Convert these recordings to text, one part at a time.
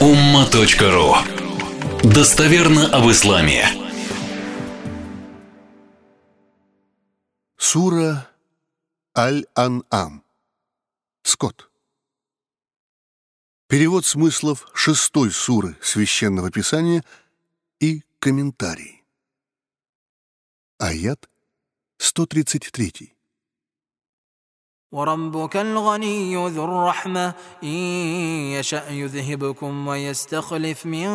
umma.ru Достоверно об исламе. Сура Аль-Ан-Ам. Скот. Перевод смыслов шестой суры Священного Писания и комментарий. Аят 133. وربك الغني ذو الرحمة إن يشأ يذهبكم ويستخلف من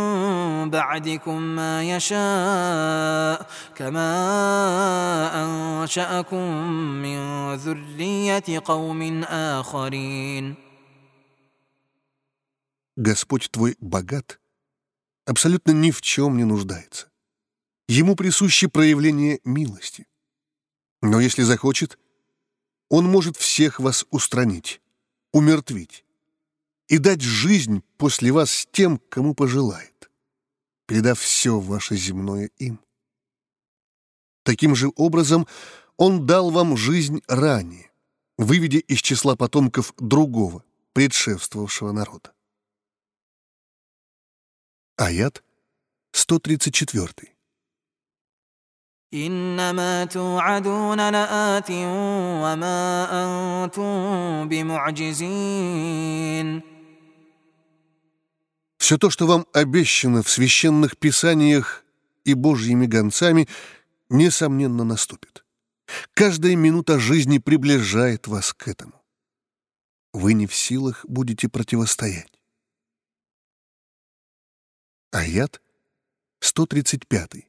بعدكم ما يشاء كما أنشأكم من ذرية قوم آخرين Господь твой богат, абсолютно ни в чем не нуждается. Ему присуще проявление милости. Но если захочет, – он может всех вас устранить, умертвить и дать жизнь после вас тем, кому пожелает, передав все ваше земное им. Таким же образом он дал вам жизнь ранее, выведя из числа потомков другого, предшествовавшего народа. Аят 134. إنما توعدون لآت وما أنتم بمعجزين Все то, что вам обещано в священных писаниях и божьими гонцами, несомненно наступит. Каждая минута жизни приближает вас к этому. Вы не в силах будете противостоять. Аят 135.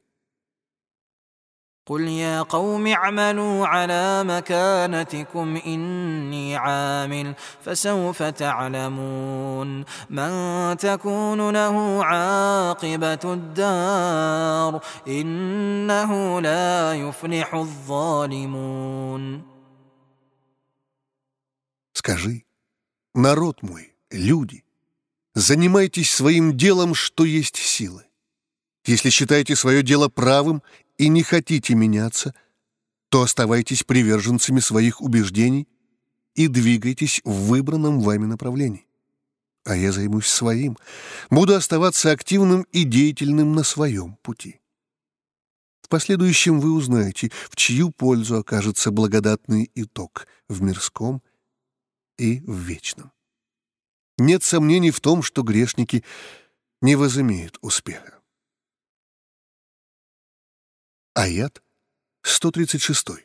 قل يا قوم اعملوا على مكانتكم إني عامل فسوف تعلمون من تكون له عاقبة الدار إنه لا يفلح الظالمون Скажи, народ мой, люди, занимайтесь своим делом, что есть силы. Если считаете свое дело правым и не хотите меняться, то оставайтесь приверженцами своих убеждений и двигайтесь в выбранном вами направлении. А я займусь своим, буду оставаться активным и деятельным на своем пути. В последующем вы узнаете, в чью пользу окажется благодатный итог в мирском и в вечном. Нет сомнений в том, что грешники не возымеют успеха. Аят 136.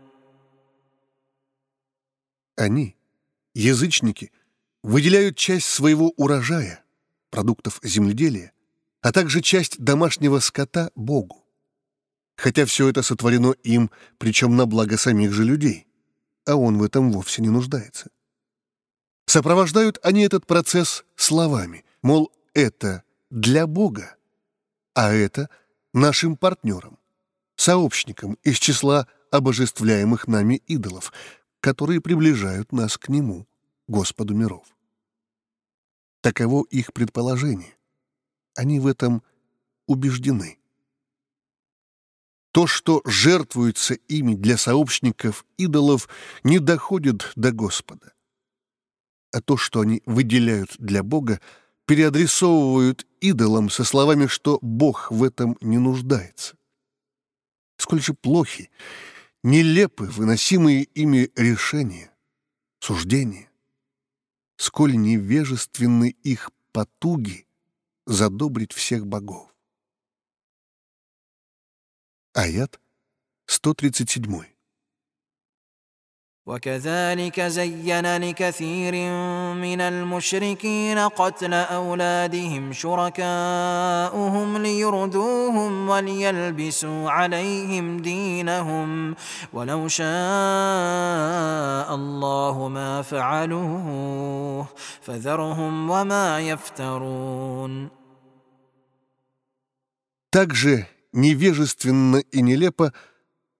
Они, язычники, выделяют часть своего урожая, продуктов земледелия, а также часть домашнего скота Богу. Хотя все это сотворено им, причем на благо самих же людей, а он в этом вовсе не нуждается. Сопровождают они этот процесс словами, мол, это для Бога, а это нашим партнерам, сообщникам из числа обожествляемых нами идолов — которые приближают нас к Нему, Господу миров. Таково их предположение. Они в этом убеждены. То, что жертвуется ими для сообщников идолов, не доходит до Господа. А то, что они выделяют для Бога, переадресовывают идолам со словами, что Бог в этом не нуждается. Сколь же плохи нелепы выносимые ими решения, суждения, сколь невежественны их потуги задобрить всех богов. Аят 137. وكذلك زين لكثير من المشركين قتل أولادهم شركاؤهم ليردوهم وليلبسوا عليهم دينهم ولو شاء الله ما فعلوه فذرهم وما يفترون Также невежественно и нелепо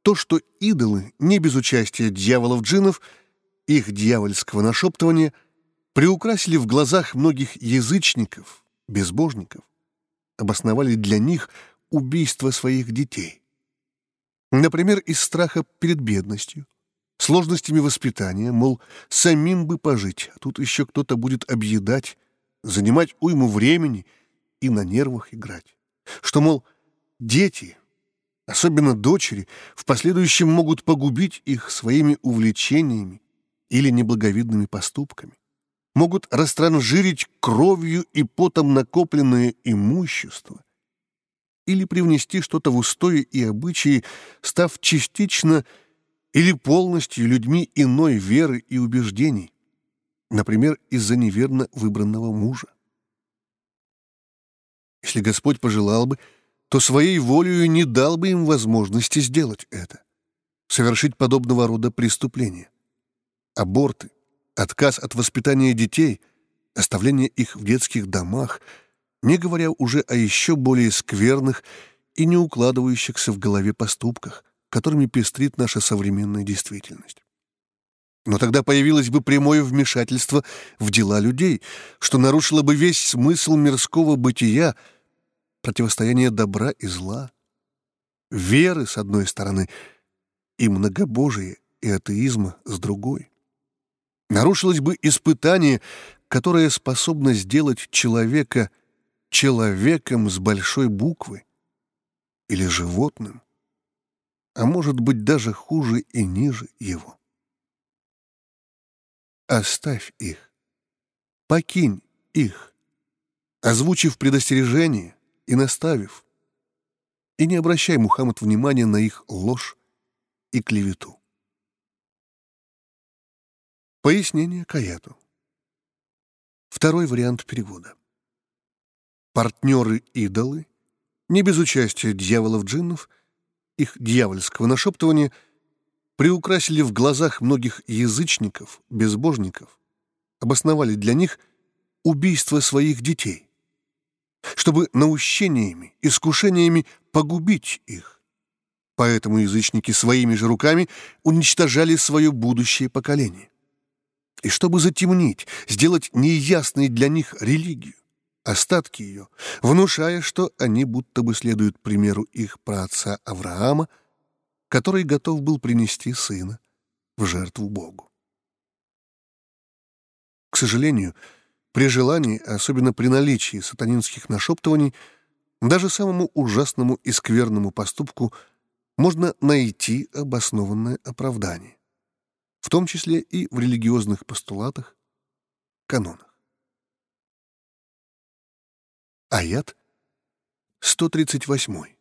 то, что идолы, не без участия дьяволов-джинов, их дьявольского нашептывания, приукрасили в глазах многих язычников, безбожников, обосновали для них убийство своих детей. Например, из страха перед бедностью, сложностями воспитания, мол, самим бы пожить, а тут еще кто-то будет объедать, занимать уйму времени и на нервах играть. Что, мол, дети — особенно дочери, в последующем могут погубить их своими увлечениями или неблаговидными поступками, могут растранжирить кровью и потом накопленное имущество или привнести что-то в устои и обычаи, став частично или полностью людьми иной веры и убеждений, например, из-за неверно выбранного мужа. Если Господь пожелал бы, то своей волею не дал бы им возможности сделать это, совершить подобного рода преступления. Аборты, отказ от воспитания детей, оставление их в детских домах, не говоря уже о еще более скверных и не укладывающихся в голове поступках, которыми пестрит наша современная действительность. Но тогда появилось бы прямое вмешательство в дела людей, что нарушило бы весь смысл мирского бытия — противостояние добра и зла, веры с одной стороны и многобожия и атеизма с другой. Нарушилось бы испытание, которое способно сделать человека человеком с большой буквы или животным, а может быть даже хуже и ниже его. Оставь их, покинь их, озвучив предостережение, и наставив. И не обращай, Мухаммад, внимания на их ложь и клевету. Пояснение к аяту. Второй вариант перевода. Партнеры-идолы, не без участия дьяволов-джиннов, их дьявольского нашептывания, приукрасили в глазах многих язычников, безбожников, обосновали для них убийство своих детей чтобы наущениями, искушениями погубить их. Поэтому язычники своими же руками уничтожали свое будущее поколение. И чтобы затемнить, сделать неясной для них религию, остатки ее, внушая, что они будто бы следуют примеру их праотца Авраама, который готов был принести сына в жертву Богу. К сожалению, при желании, особенно при наличии сатанинских нашептываний, даже самому ужасному и скверному поступку можно найти обоснованное оправдание, в том числе и в религиозных постулатах, канонах. Аят 138.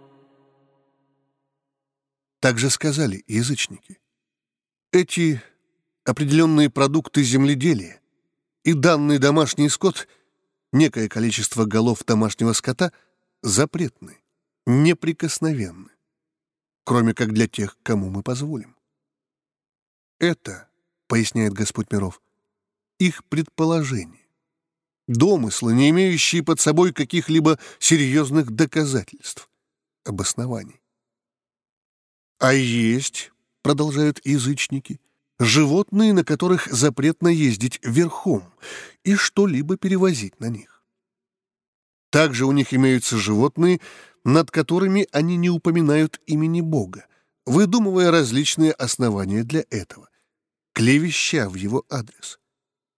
Также сказали язычники. Эти определенные продукты земледелия и данный домашний скот, некое количество голов домашнего скота, запретны, неприкосновенны, кроме как для тех, кому мы позволим. Это, поясняет Господь миров, их предположение, домыслы, не имеющие под собой каких-либо серьезных доказательств, обоснований. А есть, продолжают язычники, животные, на которых запретно ездить верхом и что-либо перевозить на них. Также у них имеются животные, над которыми они не упоминают имени Бога, выдумывая различные основания для этого. клевеща в его адрес.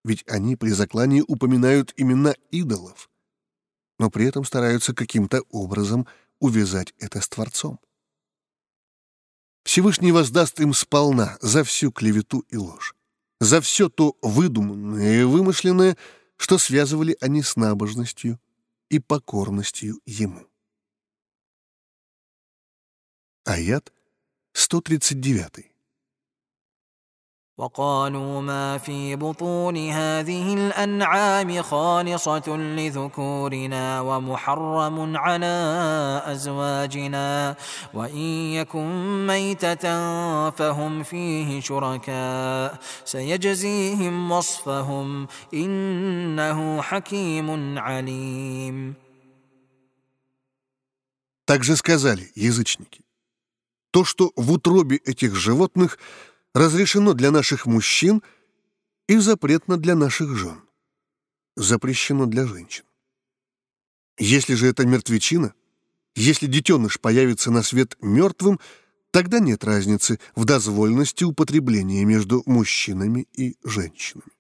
Ведь они при заклании упоминают имена идолов, но при этом стараются каким-то образом увязать это с Творцом. Всевышний воздаст им сполна за всю клевету и ложь, за все то выдуманное и вымышленное, что связывали они с набожностью и покорностью Ему. Аят 139. وقالوا ما في بطون هذه الأنعام خالصة لذكورنا ومحرم على أزواجنا وإن يكن ميتة فهم فيه شركاء سيجزيهم وصفهم إنه حكيم عليم Также сказали язычники, то, что в утробе этих животных – разрешено для наших мужчин и запретно для наших жен. Запрещено для женщин. Если же это мертвечина, если детеныш появится на свет мертвым, тогда нет разницы в дозвольности употребления между мужчинами и женщинами.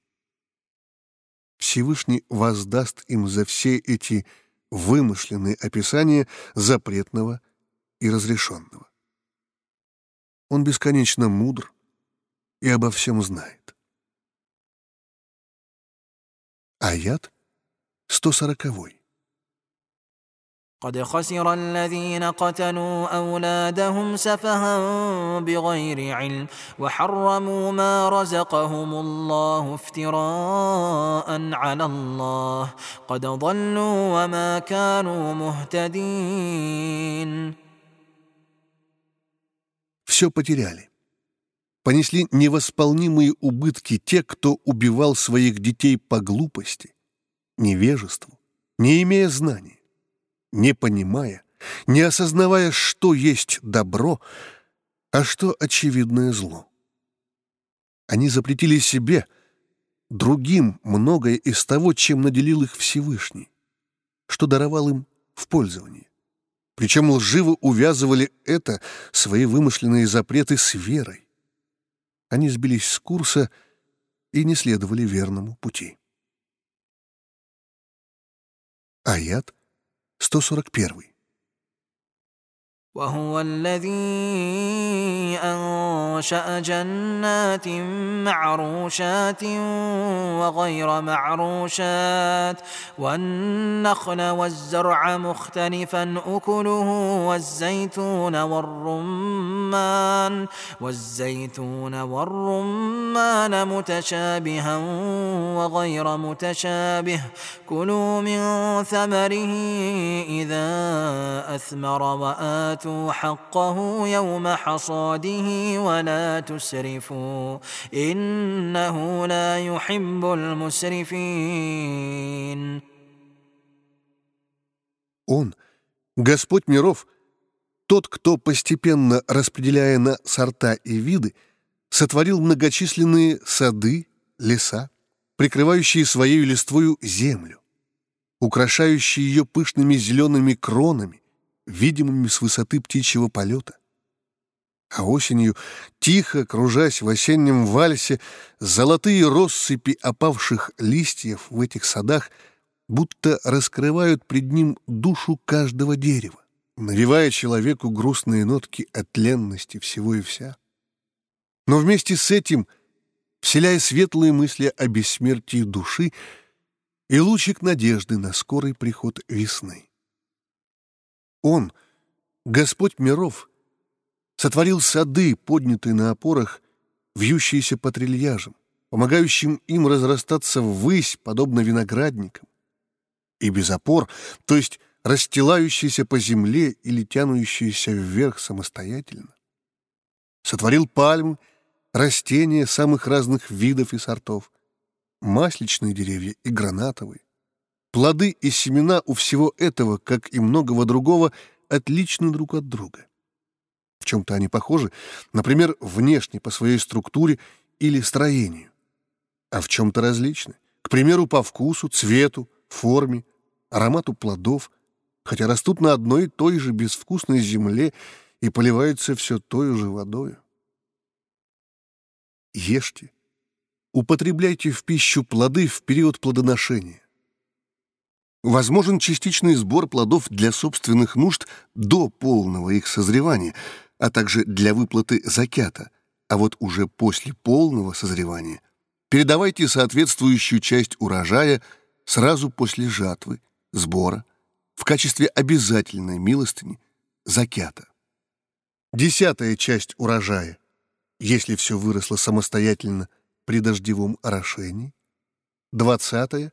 Всевышний воздаст им за все эти вымышленные описания запретного и разрешенного. Он бесконечно мудр, и обо всем знает. Аят 140. قد خسر الذين قتلوا أولادهم سفها بغير علم وحرموا ما رزقهم الله افتراء على الله قد ضلوا وما كانوا مهتدين Все потеряли Понесли невосполнимые убытки те, кто убивал своих детей по глупости, невежеству, не имея знаний, не понимая, не осознавая, что есть добро, а что очевидное зло. Они запретили себе, другим, многое из того, чем наделил их Всевышний, что даровал им в пользование. Причем лживо увязывали это, свои вымышленные запреты, с верой они сбились с курса и не следовали верному пути. Аят 141. وهو الذي أنشأ جنات معروشات وغير معروشات والنخل والزرع مختلفا أكله والزيتون والرمان والزيتون والرمان متشابها وغير متشابه. كلوا من ثمره إذا أثمر وآتوا وآتوا حقه يوم حصاده ولا تسرفوا إنه لا يحب المسرفين Он, Господь миров, тот, кто, постепенно распределяя на сорта и виды, сотворил многочисленные сады, леса, прикрывающие своей листвою землю, украшающие ее пышными зелеными кронами, видимыми с высоты птичьего полета. А осенью, тихо кружась в осеннем вальсе, золотые россыпи опавших листьев в этих садах будто раскрывают пред ним душу каждого дерева, навевая человеку грустные нотки от тленности всего и вся. Но вместе с этим, вселяя светлые мысли о бессмертии души и лучик надежды на скорый приход весны. Он, Господь миров, сотворил сады, поднятые на опорах, вьющиеся по трильяжам, помогающим им разрастаться ввысь, подобно виноградникам, и без опор, то есть расстилающиеся по земле или тянущиеся вверх самостоятельно. Сотворил пальмы, растения самых разных видов и сортов, масличные деревья и гранатовые, Плоды и семена у всего этого, как и многого другого, отличны друг от друга. В чем-то они похожи, например, внешне по своей структуре или строению, а в чем-то различны, к примеру, по вкусу, цвету, форме, аромату плодов, хотя растут на одной и той же безвкусной земле и поливаются все той же водой. Ешьте, Употребляйте в пищу плоды в период плодоношения. Возможен частичный сбор плодов для собственных нужд до полного их созревания, а также для выплаты закята, а вот уже после полного созревания передавайте соответствующую часть урожая сразу после жатвы, сбора, в качестве обязательной милостыни закята. Десятая часть урожая, если все выросло самостоятельно при дождевом орошении. Двадцатая,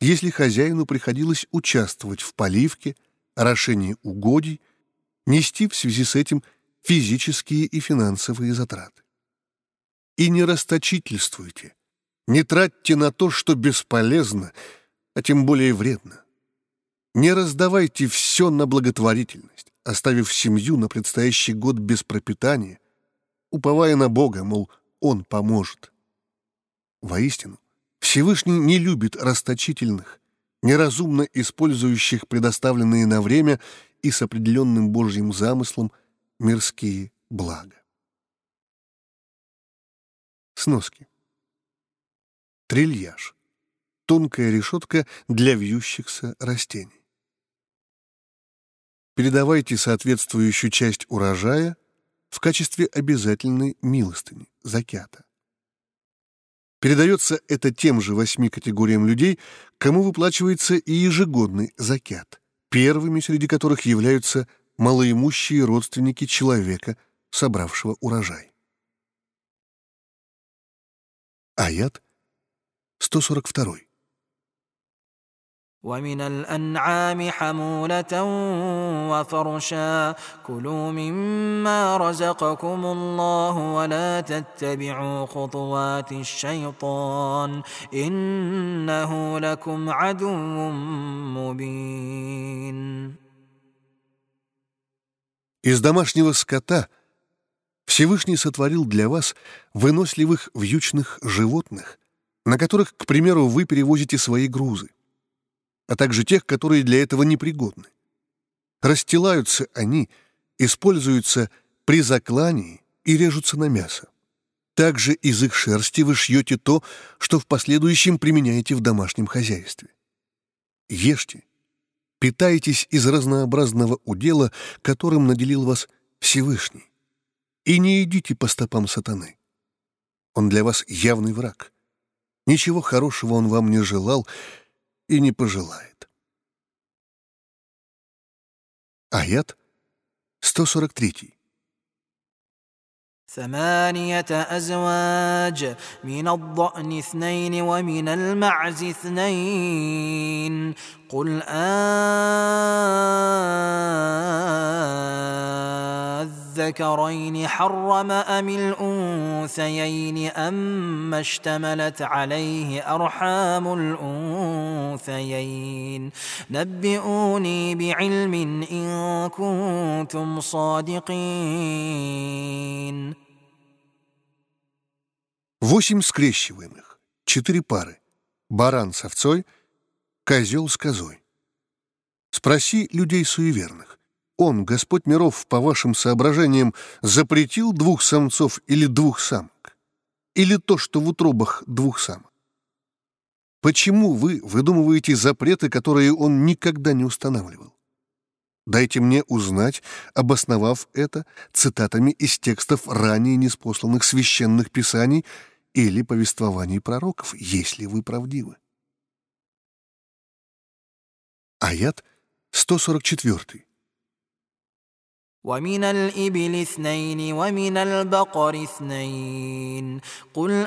если хозяину приходилось участвовать в поливке, орошении угодий, нести в связи с этим физические и финансовые затраты. И не расточительствуйте, не тратьте на то, что бесполезно, а тем более вредно. Не раздавайте все на благотворительность, оставив семью на предстоящий год без пропитания, уповая на Бога, мол, Он поможет. Воистину, Всевышний не любит расточительных, неразумно использующих предоставленные на время и с определенным Божьим замыслом мирские блага. Сноски. Трильяж. Тонкая решетка для вьющихся растений. Передавайте соответствующую часть урожая в качестве обязательной милостыни, закята. Передается это тем же восьми категориям людей, кому выплачивается и ежегодный закят, первыми среди которых являются малоимущие родственники человека, собравшего урожай. Аят 142. ومن الأنعام حمولة وفرشا كلوا مما رزقكم الله ولا تتبعوا خطوات الشيطان إنه لكم عدو مبين Из домашнего скота Всевышний сотворил для вас выносливых вьючных животных, на которых, к примеру, вы перевозите свои грузы а также тех, которые для этого непригодны. Расстилаются они, используются при заклании и режутся на мясо. Также из их шерсти вы шьете то, что в последующем применяете в домашнем хозяйстве. Ешьте, питайтесь из разнообразного удела, которым наделил вас Всевышний, и не идите по стопам сатаны. Он для вас явный враг. Ничего хорошего он вам не желал, и не пожелает. Аят 143. ثمانية أزواج من الضأن اثنين ومن المعز اثنين قل أذكرين حرم أم الأنثيين أما اشتملت عليه أرحام الأنثيين نبئوني بعلم إن كنتم صادقين Восемь скрещиваемых, четыре пары, баран с овцой, козел с козой. Спроси людей суеверных. Он, Господь миров, по вашим соображениям, запретил двух самцов или двух самок? Или то, что в утробах двух самок? Почему вы выдумываете запреты, которые он никогда не устанавливал? Дайте мне узнать, обосновав это цитатами из текстов ранее неспосланных священных писаний или повествований пророков, если вы правдивы. Аят 144. ومن الإبل اثنين ومن البقر اثنين. قل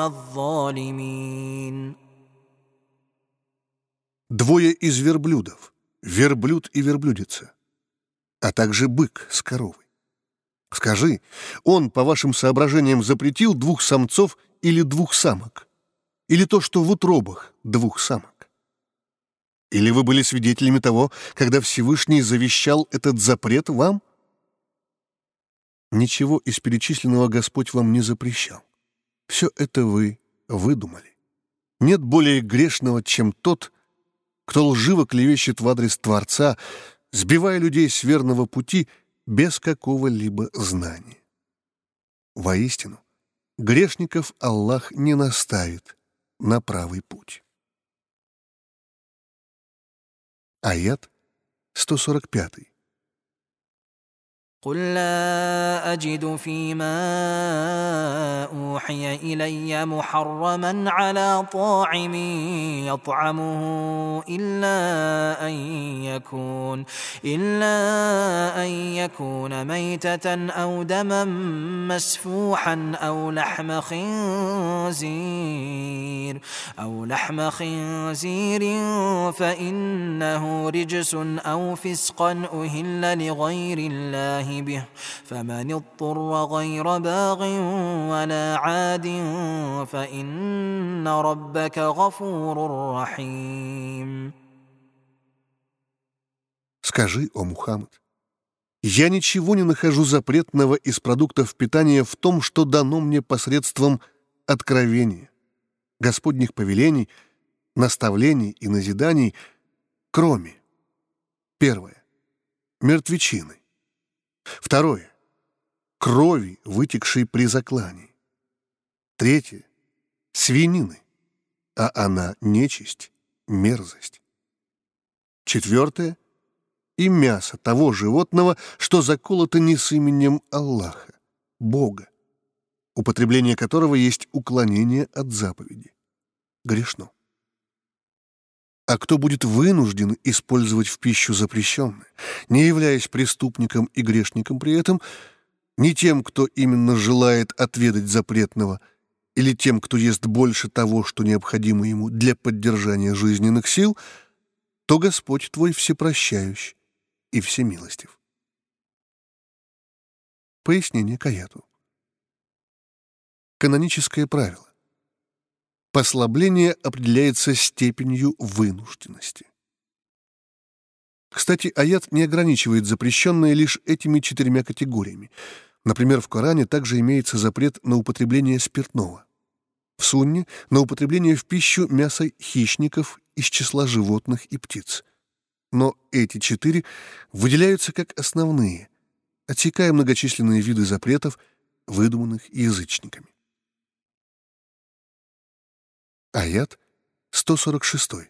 الظالمين Двое из верблюдов, верблюд и верблюдица, а также бык с коровой. Скажи, он, по вашим соображениям, запретил двух самцов или двух самок? Или то, что в утробах двух самок? Или вы были свидетелями того, когда Всевышний завещал этот запрет вам? Ничего из перечисленного Господь вам не запрещал. Все это вы выдумали. Нет более грешного, чем тот, кто лживо клевещет в адрес Творца, сбивая людей с верного пути без какого-либо знания. Воистину, грешников Аллах не наставит на правый путь. Аят 145. قل لا اجد فيما اوحي الي محرما على طاعم يطعمه الا ان يكون الا ان يكون ميته أو دما مسفوحا أو لحم خنزير أو لحم خنزير فانه رجس أو فسقا أهل لغير الله الله به فمن اضطر غير باغ ولا عاد فإن ربك غفور رحيم Скажи, о Мухаммад, я ничего не нахожу запретного из продуктов питания в том, что дано мне посредством откровения, Господних повелений, наставлений и назиданий, кроме первое мертвечины, Второе. Крови, вытекшей при заклании. Третье. Свинины, а она нечисть, мерзость. Четвертое. И мясо того животного, что заколото не с именем Аллаха, Бога, употребление которого есть уклонение от заповеди. Грешно. А кто будет вынужден использовать в пищу запрещенное, не являясь преступником и грешником при этом, не тем, кто именно желает отведать запретного, или тем, кто ест больше того, что необходимо ему для поддержания жизненных сил, то Господь твой всепрощающий и всемилостив. Пояснение к аяту. Каноническое правило. Послабление определяется степенью вынужденности. Кстати, аят не ограничивает запрещенное лишь этими четырьмя категориями. Например, в Коране также имеется запрет на употребление спиртного. В Сунне — на употребление в пищу мяса хищников из числа животных и птиц. Но эти четыре выделяются как основные, отсекая многочисленные виды запретов, выдуманных язычниками. Аят 146.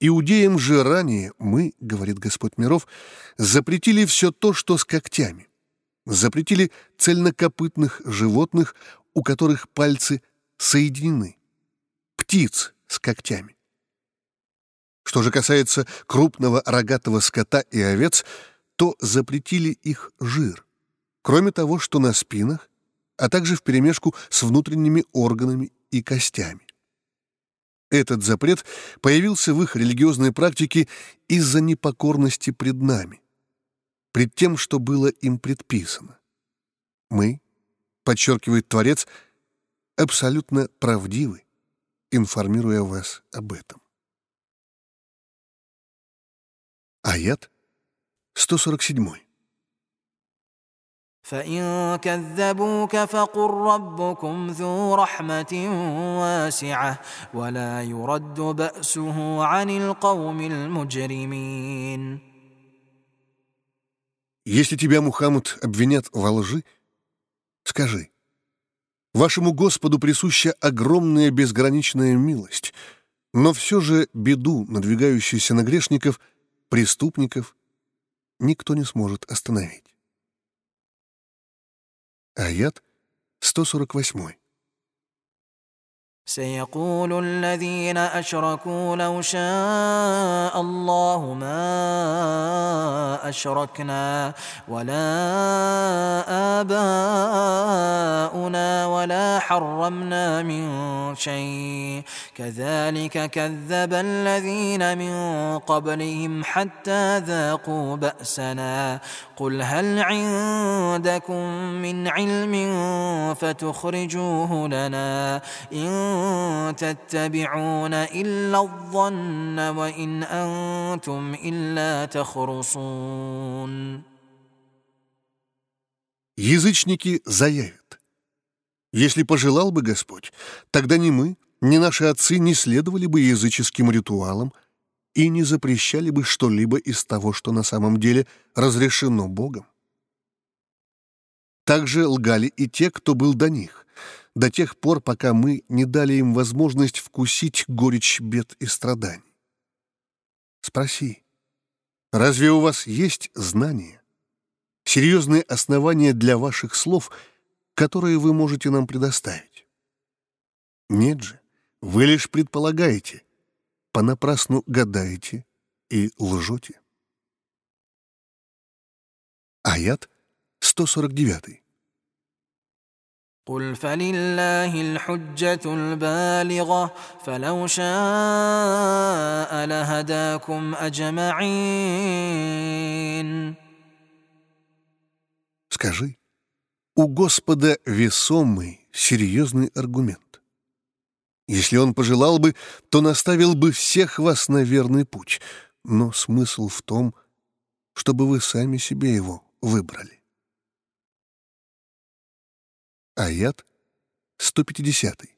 Иудеям же ранее мы, говорит Господь миров, запретили все то, что с когтями. Запретили цельнокопытных животных, у которых пальцы соединены. Птиц с когтями. Что же касается крупного рогатого скота и овец, то запретили их жир. Кроме того, что на спинах, а также вперемешку с внутренними органами и костями. Этот запрет появился в их религиозной практике из-за непокорности пред нами, пред тем, что было им предписано. Мы, подчеркивает Творец, абсолютно правдивы, информируя вас об этом. Аят 147. فإن كذبوك فقل ربكم ذو رحمة واسعة ولا يرد بأسه عن القوم المجرمين Если тебя, Мухаммад, обвинят во лжи, скажи, вашему Господу присуща огромная безграничная милость, но все же беду, надвигающуюся на грешников, преступников никто не сможет остановить. Аят 148. سيقول الذين أشركوا لو شاء الله ما أشركنا ولا آباؤنا ولا حرمنا من شيء. كذلك كذب الذين من قبلهم حتى ذاقوا بأسنا. قل هل عندكم من علم فتخرجوه لنا إن تتبعون إلا الظن وإن أنتم إلا تخرصون Язычники заявят. Если пожелал бы Господь, тогда ни мы, ни наши отцы не следовали бы языческим ритуалам и не запрещали бы что-либо из того, что на самом деле разрешено Богом. Также лгали и те, кто был до них, до тех пор, пока мы не дали им возможность вкусить горечь бед и страданий. Спроси, разве у вас есть знания, серьезные основания для ваших слов, которые вы можете нам предоставить? Нет же, вы лишь предполагаете, понапрасну гадаете и лжете. Аят 149. قل فلله الحجة البالغة فلو شاء لهداكم أجمعين Скажи, у Господа весомый, серьезный аргумент. Если Он пожелал бы, то наставил бы всех вас на верный путь, но смысл в том, чтобы вы сами себе его выбрали. Аят 150.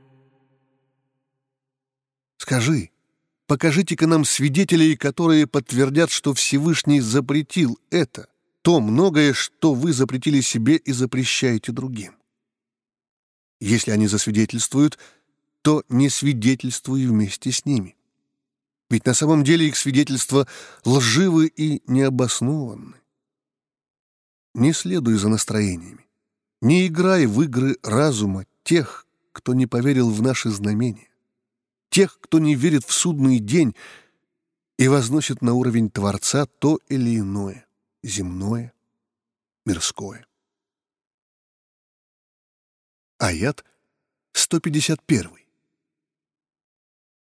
Скажи, покажите-ка нам свидетелей, которые подтвердят, что Всевышний запретил это, то многое, что вы запретили себе и запрещаете другим. Если они засвидетельствуют, то не свидетельствуй вместе с ними. Ведь на самом деле их свидетельства лживы и необоснованы. Не следуй за настроениями. Не играй в игры разума тех, кто не поверил в наши знамения тех, кто не верит в судный день и возносит на уровень Творца то или иное, земное, мирское. Аят 151.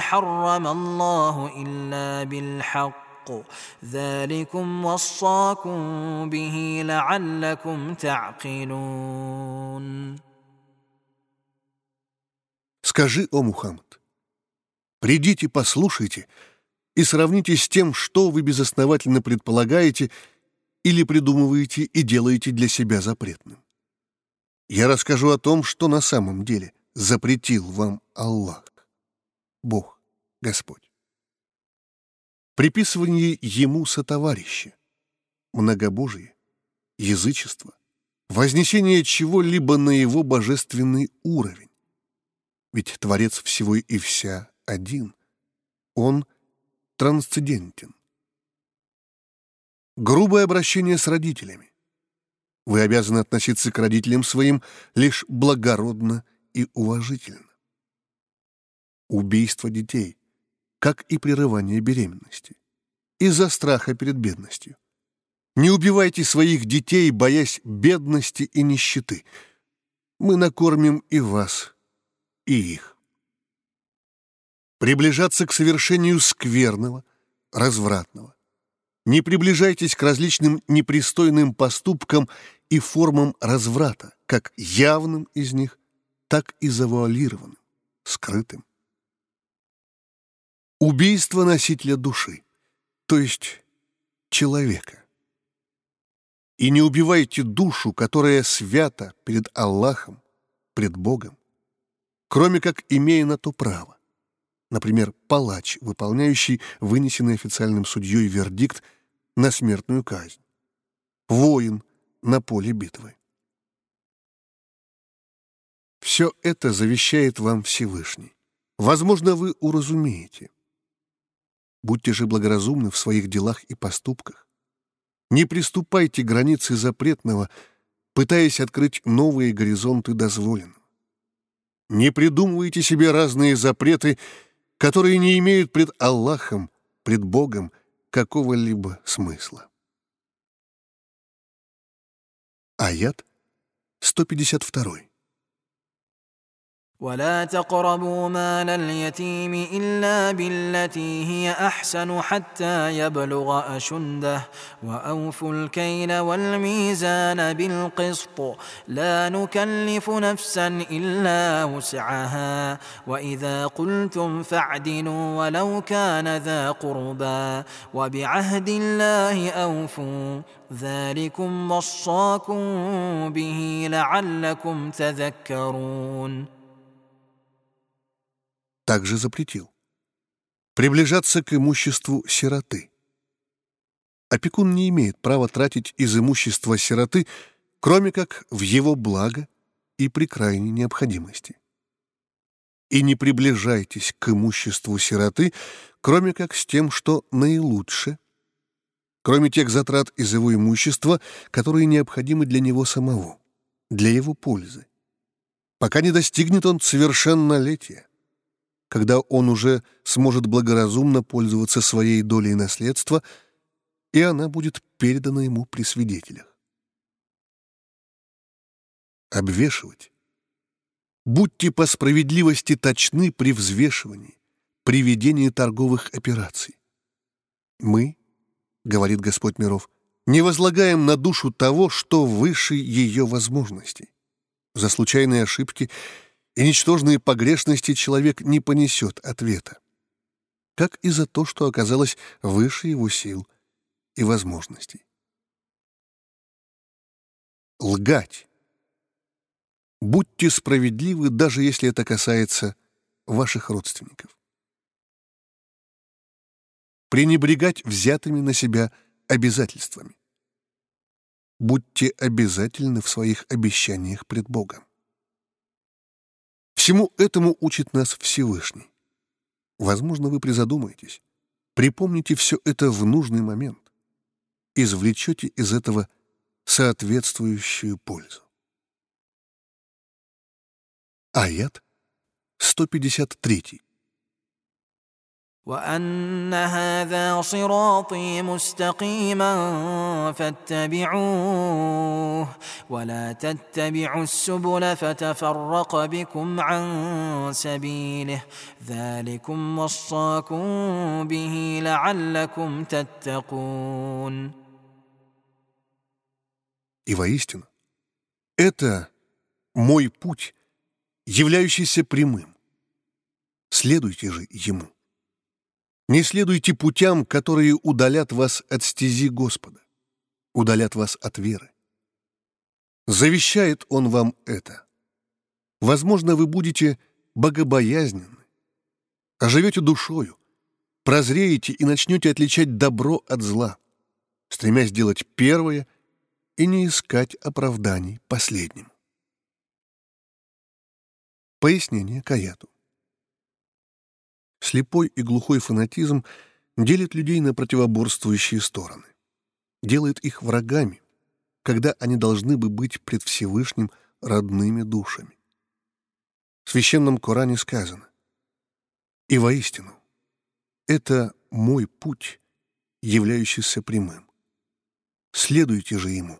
حرم الله إلا بالحق ذلكم وصاكم به لعلكم تعقلون Скажи, о Мухаммад, придите, послушайте и сравните с тем, что вы безосновательно предполагаете или придумываете и делаете для себя запретным. Я расскажу о том, что на самом деле запретил вам Аллах. Бог, Господь. Приписывание Ему сотоварища, многобожие, язычество, вознесение чего-либо на Его божественный уровень. Ведь Творец всего и вся один. Он трансцендентен. Грубое обращение с родителями. Вы обязаны относиться к родителям своим лишь благородно и уважительно убийство детей, как и прерывание беременности, из-за страха перед бедностью. Не убивайте своих детей, боясь бедности и нищеты. Мы накормим и вас, и их. Приближаться к совершению скверного, развратного. Не приближайтесь к различным непристойным поступкам и формам разврата, как явным из них, так и завуалированным, скрытым. Убийство носителя души, то есть человека. И не убивайте душу, которая свята перед Аллахом, пред Богом, кроме как имея на то право. Например, палач, выполняющий вынесенный официальным судьей вердикт на смертную казнь. Воин на поле битвы. Все это завещает вам Всевышний. Возможно, вы уразумеете. Будьте же благоразумны в своих делах и поступках. Не приступайте границы запретного, пытаясь открыть новые горизонты дозволенного. Не придумывайте себе разные запреты, которые не имеют пред Аллахом, пред Богом какого-либо смысла. Аят 152. ولا تقربوا مال اليتيم إلا بالتي هي أحسن حتى يبلغ أشده. وأوفوا الكيل والميزان بالقسط. لا نكلف نفسا إلا وسعها. وإذا قلتم فاعدلوا ولو كان ذا قربى. وبعهد الله أوفوا. ذلكم وصاكم به لعلكم تذكرون. Также запретил. Приближаться к имуществу сироты. Опекун не имеет права тратить из имущества сироты, кроме как в его благо и при крайней необходимости. И не приближайтесь к имуществу сироты, кроме как с тем, что наилучше, кроме тех затрат из его имущества, которые необходимы для него самого, для его пользы, пока не достигнет он совершеннолетия когда он уже сможет благоразумно пользоваться своей долей наследства, и она будет передана ему при свидетелях. Обвешивать. Будьте по справедливости точны при взвешивании, при ведении торговых операций. Мы, говорит Господь миров, не возлагаем на душу того, что выше ее возможностей. За случайные ошибки — и ничтожные погрешности человек не понесет ответа, как и за то, что оказалось выше его сил и возможностей. Лгать. Будьте справедливы, даже если это касается ваших родственников. Пренебрегать взятыми на себя обязательствами. Будьте обязательны в своих обещаниях пред Богом. Всему этому учит нас Всевышний. Возможно, вы призадумаетесь, припомните все это в нужный момент, извлечете из этого соответствующую пользу. Аят 153. وان هذا صراطي مستقيما فاتبعوه ولا تتبعوا السبل فتفرق بكم عن سبيله ذلكم وصاكم به لعلكم تتقون И воистину, это мой путь, являющийся прямым. Следуйте же ему. Не следуйте путям, которые удалят вас от стези Господа, удалят вас от веры. Завещает Он вам это. Возможно, вы будете богобоязненны, оживете душою, прозреете и начнете отличать добро от зла, стремясь делать первое и не искать оправданий последним. Пояснение Каяту. Слепой и глухой фанатизм делит людей на противоборствующие стороны, делает их врагами, когда они должны бы быть пред Всевышним родными душами. В Священном Коране сказано «И воистину, это мой путь, являющийся прямым. Следуйте же ему.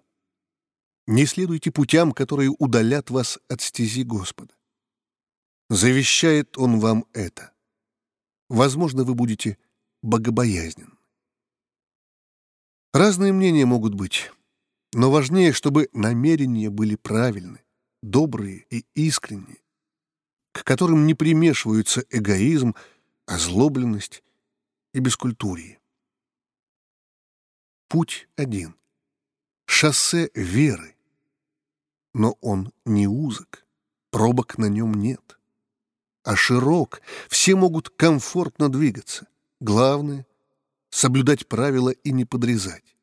Не следуйте путям, которые удалят вас от стези Господа. Завещает он вам это. Возможно, вы будете богобоязнен. Разные мнения могут быть, но важнее, чтобы намерения были правильны, добрые и искренние, к которым не примешиваются эгоизм, озлобленность и бескультурье. Путь один. Шоссе веры. Но он не узок, пробок на нем нет. А широк, все могут комфортно двигаться. Главное — соблюдать правила и не подрезать,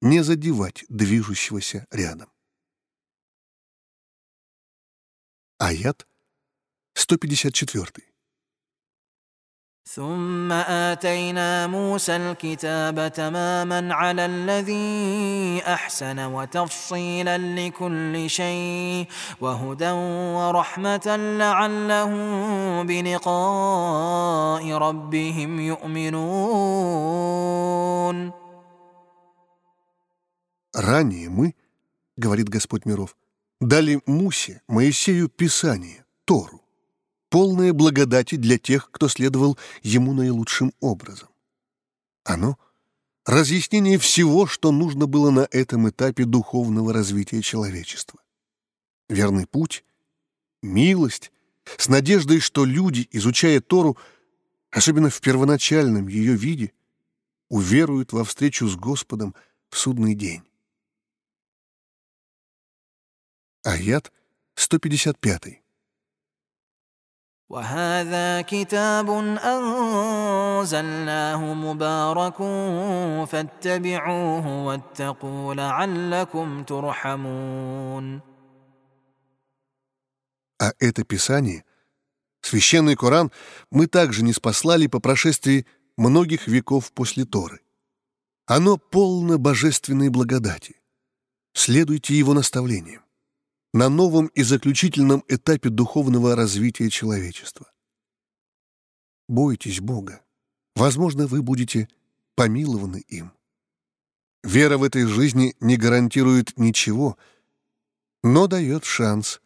не задевать движущегося рядом. Аят 154. ثم آتينا موسى الكتاب تماما على الذي أحسن وتفصيلا لكل شيء وهدى ورحمة لعلهم بلقاء ربهم يؤمنون Ранее мы, говорит Господь миров, дали Мусе, Моисею Писание, Тору полное благодати для тех, кто следовал ему наилучшим образом. Оно — разъяснение всего, что нужно было на этом этапе духовного развития человечества. Верный путь, милость, с надеждой, что люди, изучая Тору, особенно в первоначальном ее виде, уверуют во встречу с Господом в судный день. Аят 155. وهذا كتاب أنزلناه مبارك فاتبعوه واتقوا لعلكم ترحمون А это Писание, Священный Коран, мы также не спаслали по прошествии многих веков после Торы. Оно полно божественной благодати. Следуйте его наставлениям на новом и заключительном этапе духовного развития человечества. Бойтесь Бога. Возможно, вы будете помилованы им. Вера в этой жизни не гарантирует ничего, но дает шанс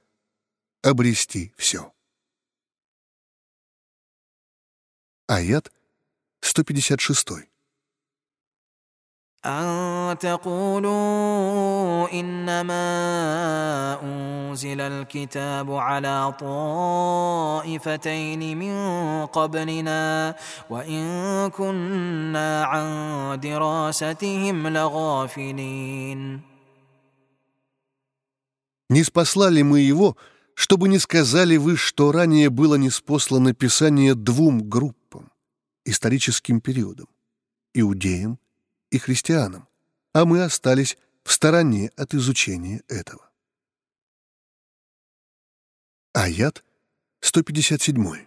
обрести все. Аят 156. أن تقولوا إنما أنزل الكتاب على طائفتين من قبلنا وإن كنا عن دراستهم لغافلين Не спаслали мы его, чтобы не сказали вы, что ранее было неспослано Писание двум группам, историческим периодам, иудеям и христианам, а мы остались в стороне от изучения этого. Аят 157.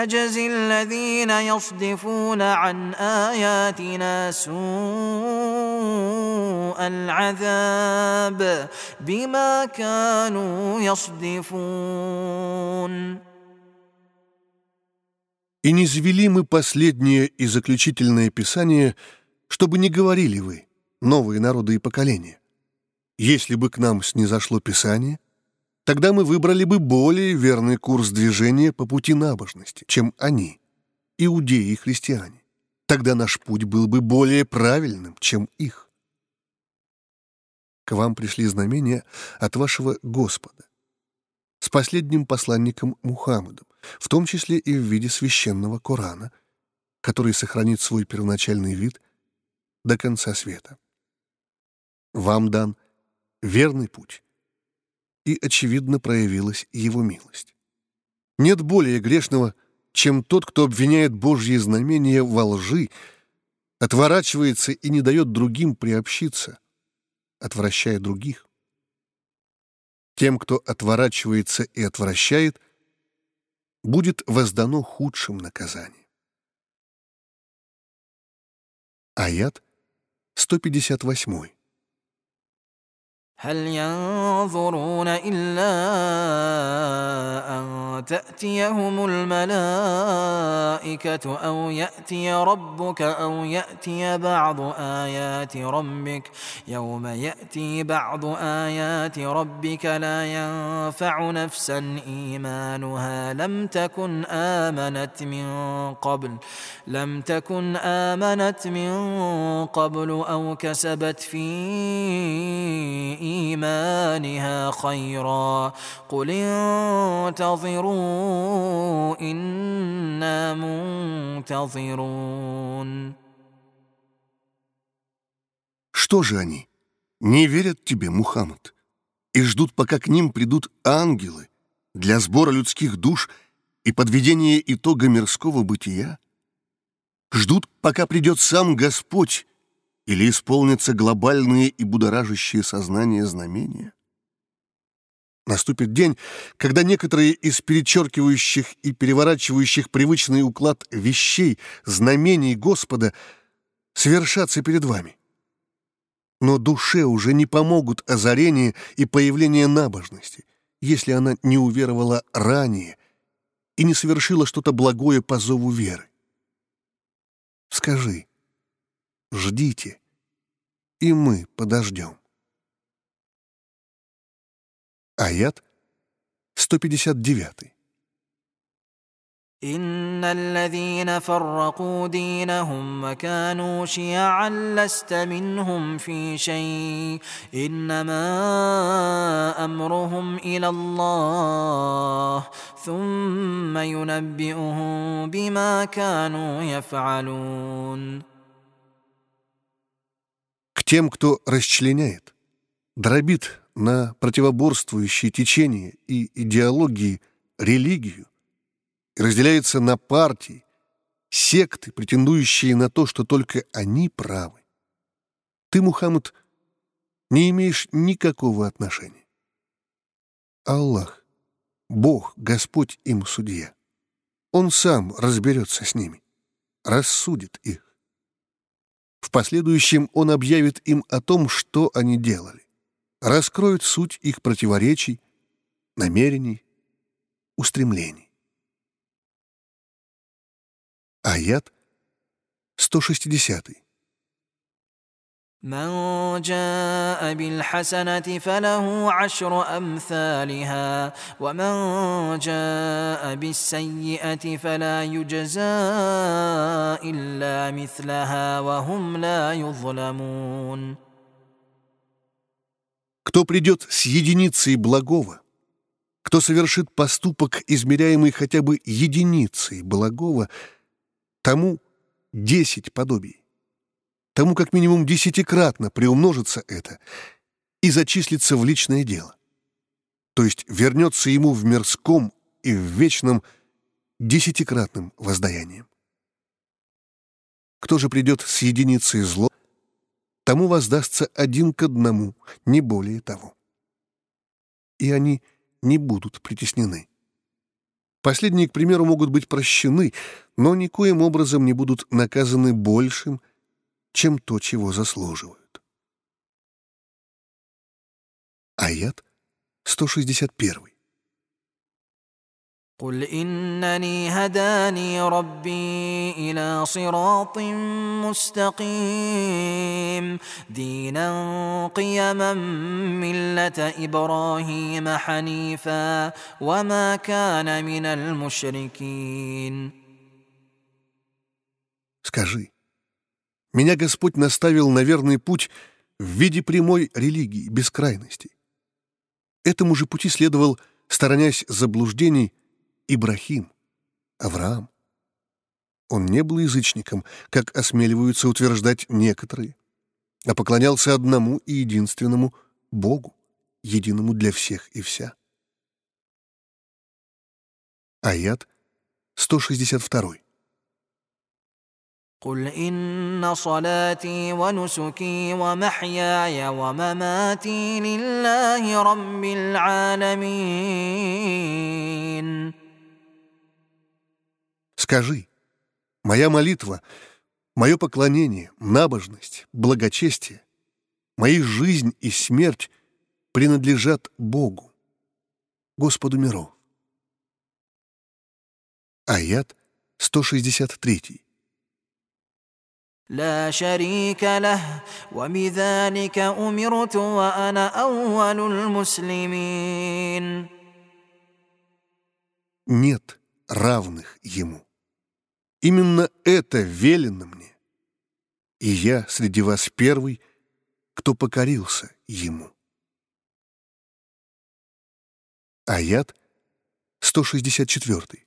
نجزي الذين يصدفون عن آياتنا سوء العذاب بما كانوا يصدفون И не звели мы последнее и заключительное писание, чтобы не говорили вы, новые народы и поколения. Если бы к нам снизошло Писание — тогда мы выбрали бы более верный курс движения по пути набожности, чем они, иудеи и христиане. Тогда наш путь был бы более правильным, чем их. К вам пришли знамения от вашего Господа с последним посланником Мухаммадом, в том числе и в виде священного Корана, который сохранит свой первоначальный вид до конца света. Вам дан верный путь, и, очевидно, проявилась его милость. Нет более грешного, чем тот, кто обвиняет Божьи знамения во лжи, отворачивается и не дает другим приобщиться, отвращая других. Тем, кто отворачивается и отвращает, будет воздано худшим наказанием. Аят 158. هل ينظرون إلا أن تأتيهم الملائكة أو يأتي ربك أو يأتي بعض آيات ربك؟ يوم يأتي بعض آيات ربك لا ينفع نفسا إيمانها. لم تكن آمنت من قبل لم تكن آمنت من قبل أو كسبت في إيمانها إيمانها خيرا قل انتظروا إنا منتظرون Что же они? Не верят тебе, Мухаммад, и ждут, пока к ним придут ангелы для сбора людских душ и подведения итога мирского бытия? Ждут, пока придет сам Господь или исполнятся глобальные и будоражащие сознание знамения? Наступит день, когда некоторые из перечеркивающих и переворачивающих привычный уклад вещей, знамений Господа свершатся перед вами. Но душе уже не помогут озарение и появление набожности, если она не уверовала ранее и не совершила что-то благое по зову веры. Скажи, ждите, и мы подождем. Аят 159. إن الذين فرقوا دينهم وكانوا شيعا لست منهم في شيء إنما أمرهم إلى الله ثم ينبئهم بما كانوا يفعلون К тем, кто расчленяет, дробит на противоборствующие течения и идеологии религию, и разделяется на партии, секты, претендующие на то, что только они правы. Ты, Мухаммад, не имеешь никакого отношения. Аллах, Бог, Господь им судья. Он сам разберется с ними, рассудит их. В последующем он объявит им о том, что они делали, раскроет суть их противоречий, намерений, устремлений. Аят 160. من جاء بالحسنة فله عشر أمثالها ومن جاء بالسيئة فلا يجزى إلا مثلها وهم لا يظلمون Кто придет с единицей благого, кто совершит поступок, измеряемый хотя бы единицей благого, тому десять подобий тому как минимум десятикратно приумножится это и зачислится в личное дело. То есть вернется ему в мирском и в вечном десятикратным воздаянием. Кто же придет с единицей зло, тому воздастся один к одному, не более того. И они не будут притеснены. Последние, к примеру, могут быть прощены, но никоим образом не будут наказаны большим чем то, чего заслуживают. Аят 161. قل إنني هداني ربي إلى صراط مستقيم دينا قيما ملة إبراهيم حنيفا وما كان من المشركين Скажи, меня Господь наставил на верный путь в виде прямой религии, бескрайностей. Этому же пути следовал, сторонясь заблуждений, Ибрахим, Авраам. Он не был язычником, как осмеливаются утверждать некоторые, а поклонялся одному и единственному Богу, единому для всех и вся. Аят 162. قل إن صلاتي ونسكي ومحياي ومماتي لله رب العالمين Скажи, моя молитва, мое поклонение, набожность, благочестие, мои жизнь и смерть принадлежат Богу, Господу миров. Аят 163. لا شريك له وبذلك أمرت وأنا أول المسلمين Нет равных Ему. Именно это велено мне. И я среди вас первый, кто покорился Ему. Аят 164.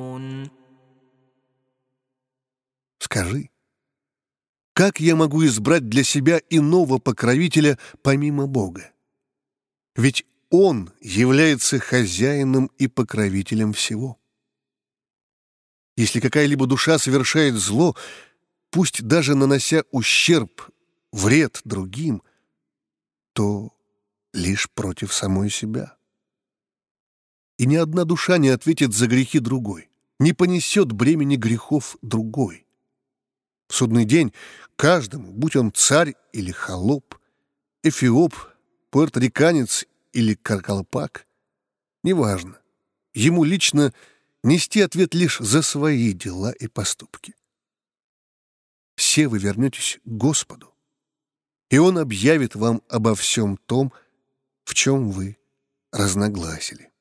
Скажи, как я могу избрать для себя иного покровителя помимо Бога? Ведь Он является хозяином и покровителем всего. Если какая-либо душа совершает зло, пусть даже нанося ущерб, вред другим, то лишь против самой себя. И ни одна душа не ответит за грехи другой, не понесет бремени грехов другой. В судный день каждому, будь он царь или холоп, эфиоп, пуэрториканец или каркалпак, неважно, ему лично нести ответ лишь за свои дела и поступки. Все вы вернетесь к Господу, и Он объявит вам обо всем том, в чем вы разногласили.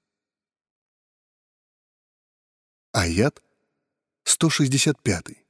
Аят 165.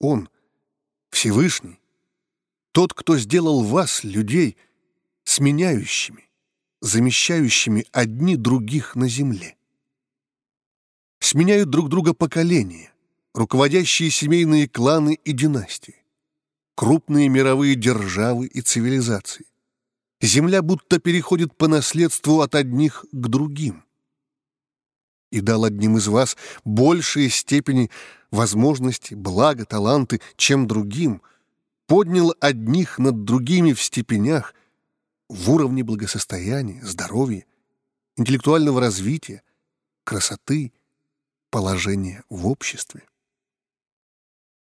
Он, Всевышний, тот, кто сделал вас, людей, сменяющими, замещающими одни других на земле. Сменяют друг друга поколения, руководящие семейные кланы и династии, крупные мировые державы и цивилизации. Земля будто переходит по наследству от одних к другим и дал одним из вас большие степени возможности, блага, таланты, чем другим, поднял одних над другими в степенях, в уровне благосостояния, здоровья, интеллектуального развития, красоты, положения в обществе.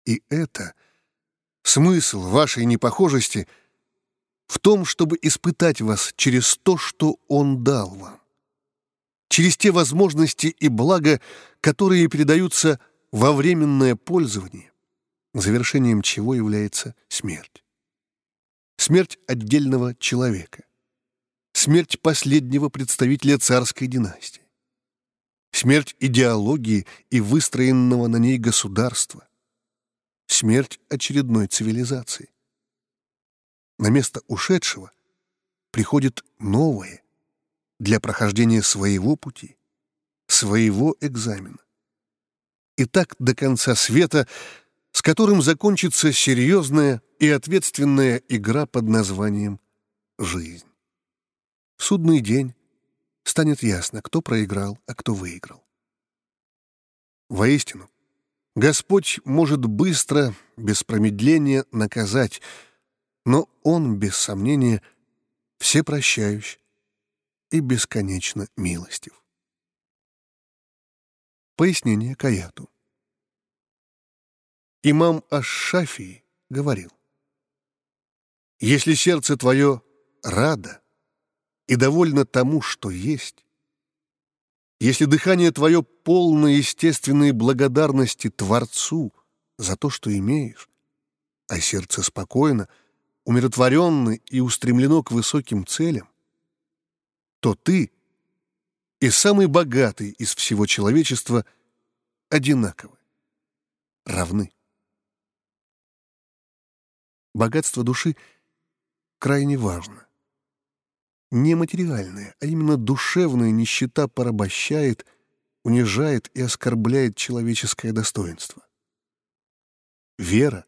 И это смысл вашей непохожести в том, чтобы испытать вас через то, что Он дал вам через те возможности и блага, которые передаются во временное пользование, завершением чего является смерть. Смерть отдельного человека. Смерть последнего представителя царской династии. Смерть идеологии и выстроенного на ней государства. Смерть очередной цивилизации. На место ушедшего приходит новое, для прохождения своего пути, своего экзамена. И так до конца света, с которым закончится серьезная и ответственная игра под названием «Жизнь». В судный день станет ясно, кто проиграл, а кто выиграл. Воистину, Господь может быстро, без промедления наказать, но Он, без сомнения, всепрощающий, и бесконечно милостив. Пояснение к аяту. Имам Аш-Шафии говорил, «Если сердце твое радо и довольно тому, что есть, если дыхание твое полно естественной благодарности Творцу за то, что имеешь, а сердце спокойно, умиротворенно и устремлено к высоким целям, то ты и самый богатый из всего человечества одинаковы, равны. Богатство души крайне важно. Не материальная, а именно душевная нищета порабощает, унижает и оскорбляет человеческое достоинство. Вера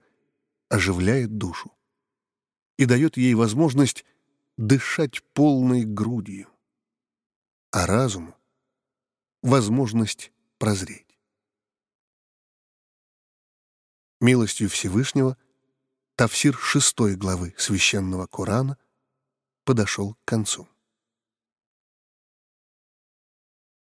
оживляет душу и дает ей возможность дышать полной грудью, а разуму — возможность прозреть. Милостью Всевышнего Тавсир шестой главы Священного Корана подошел к концу.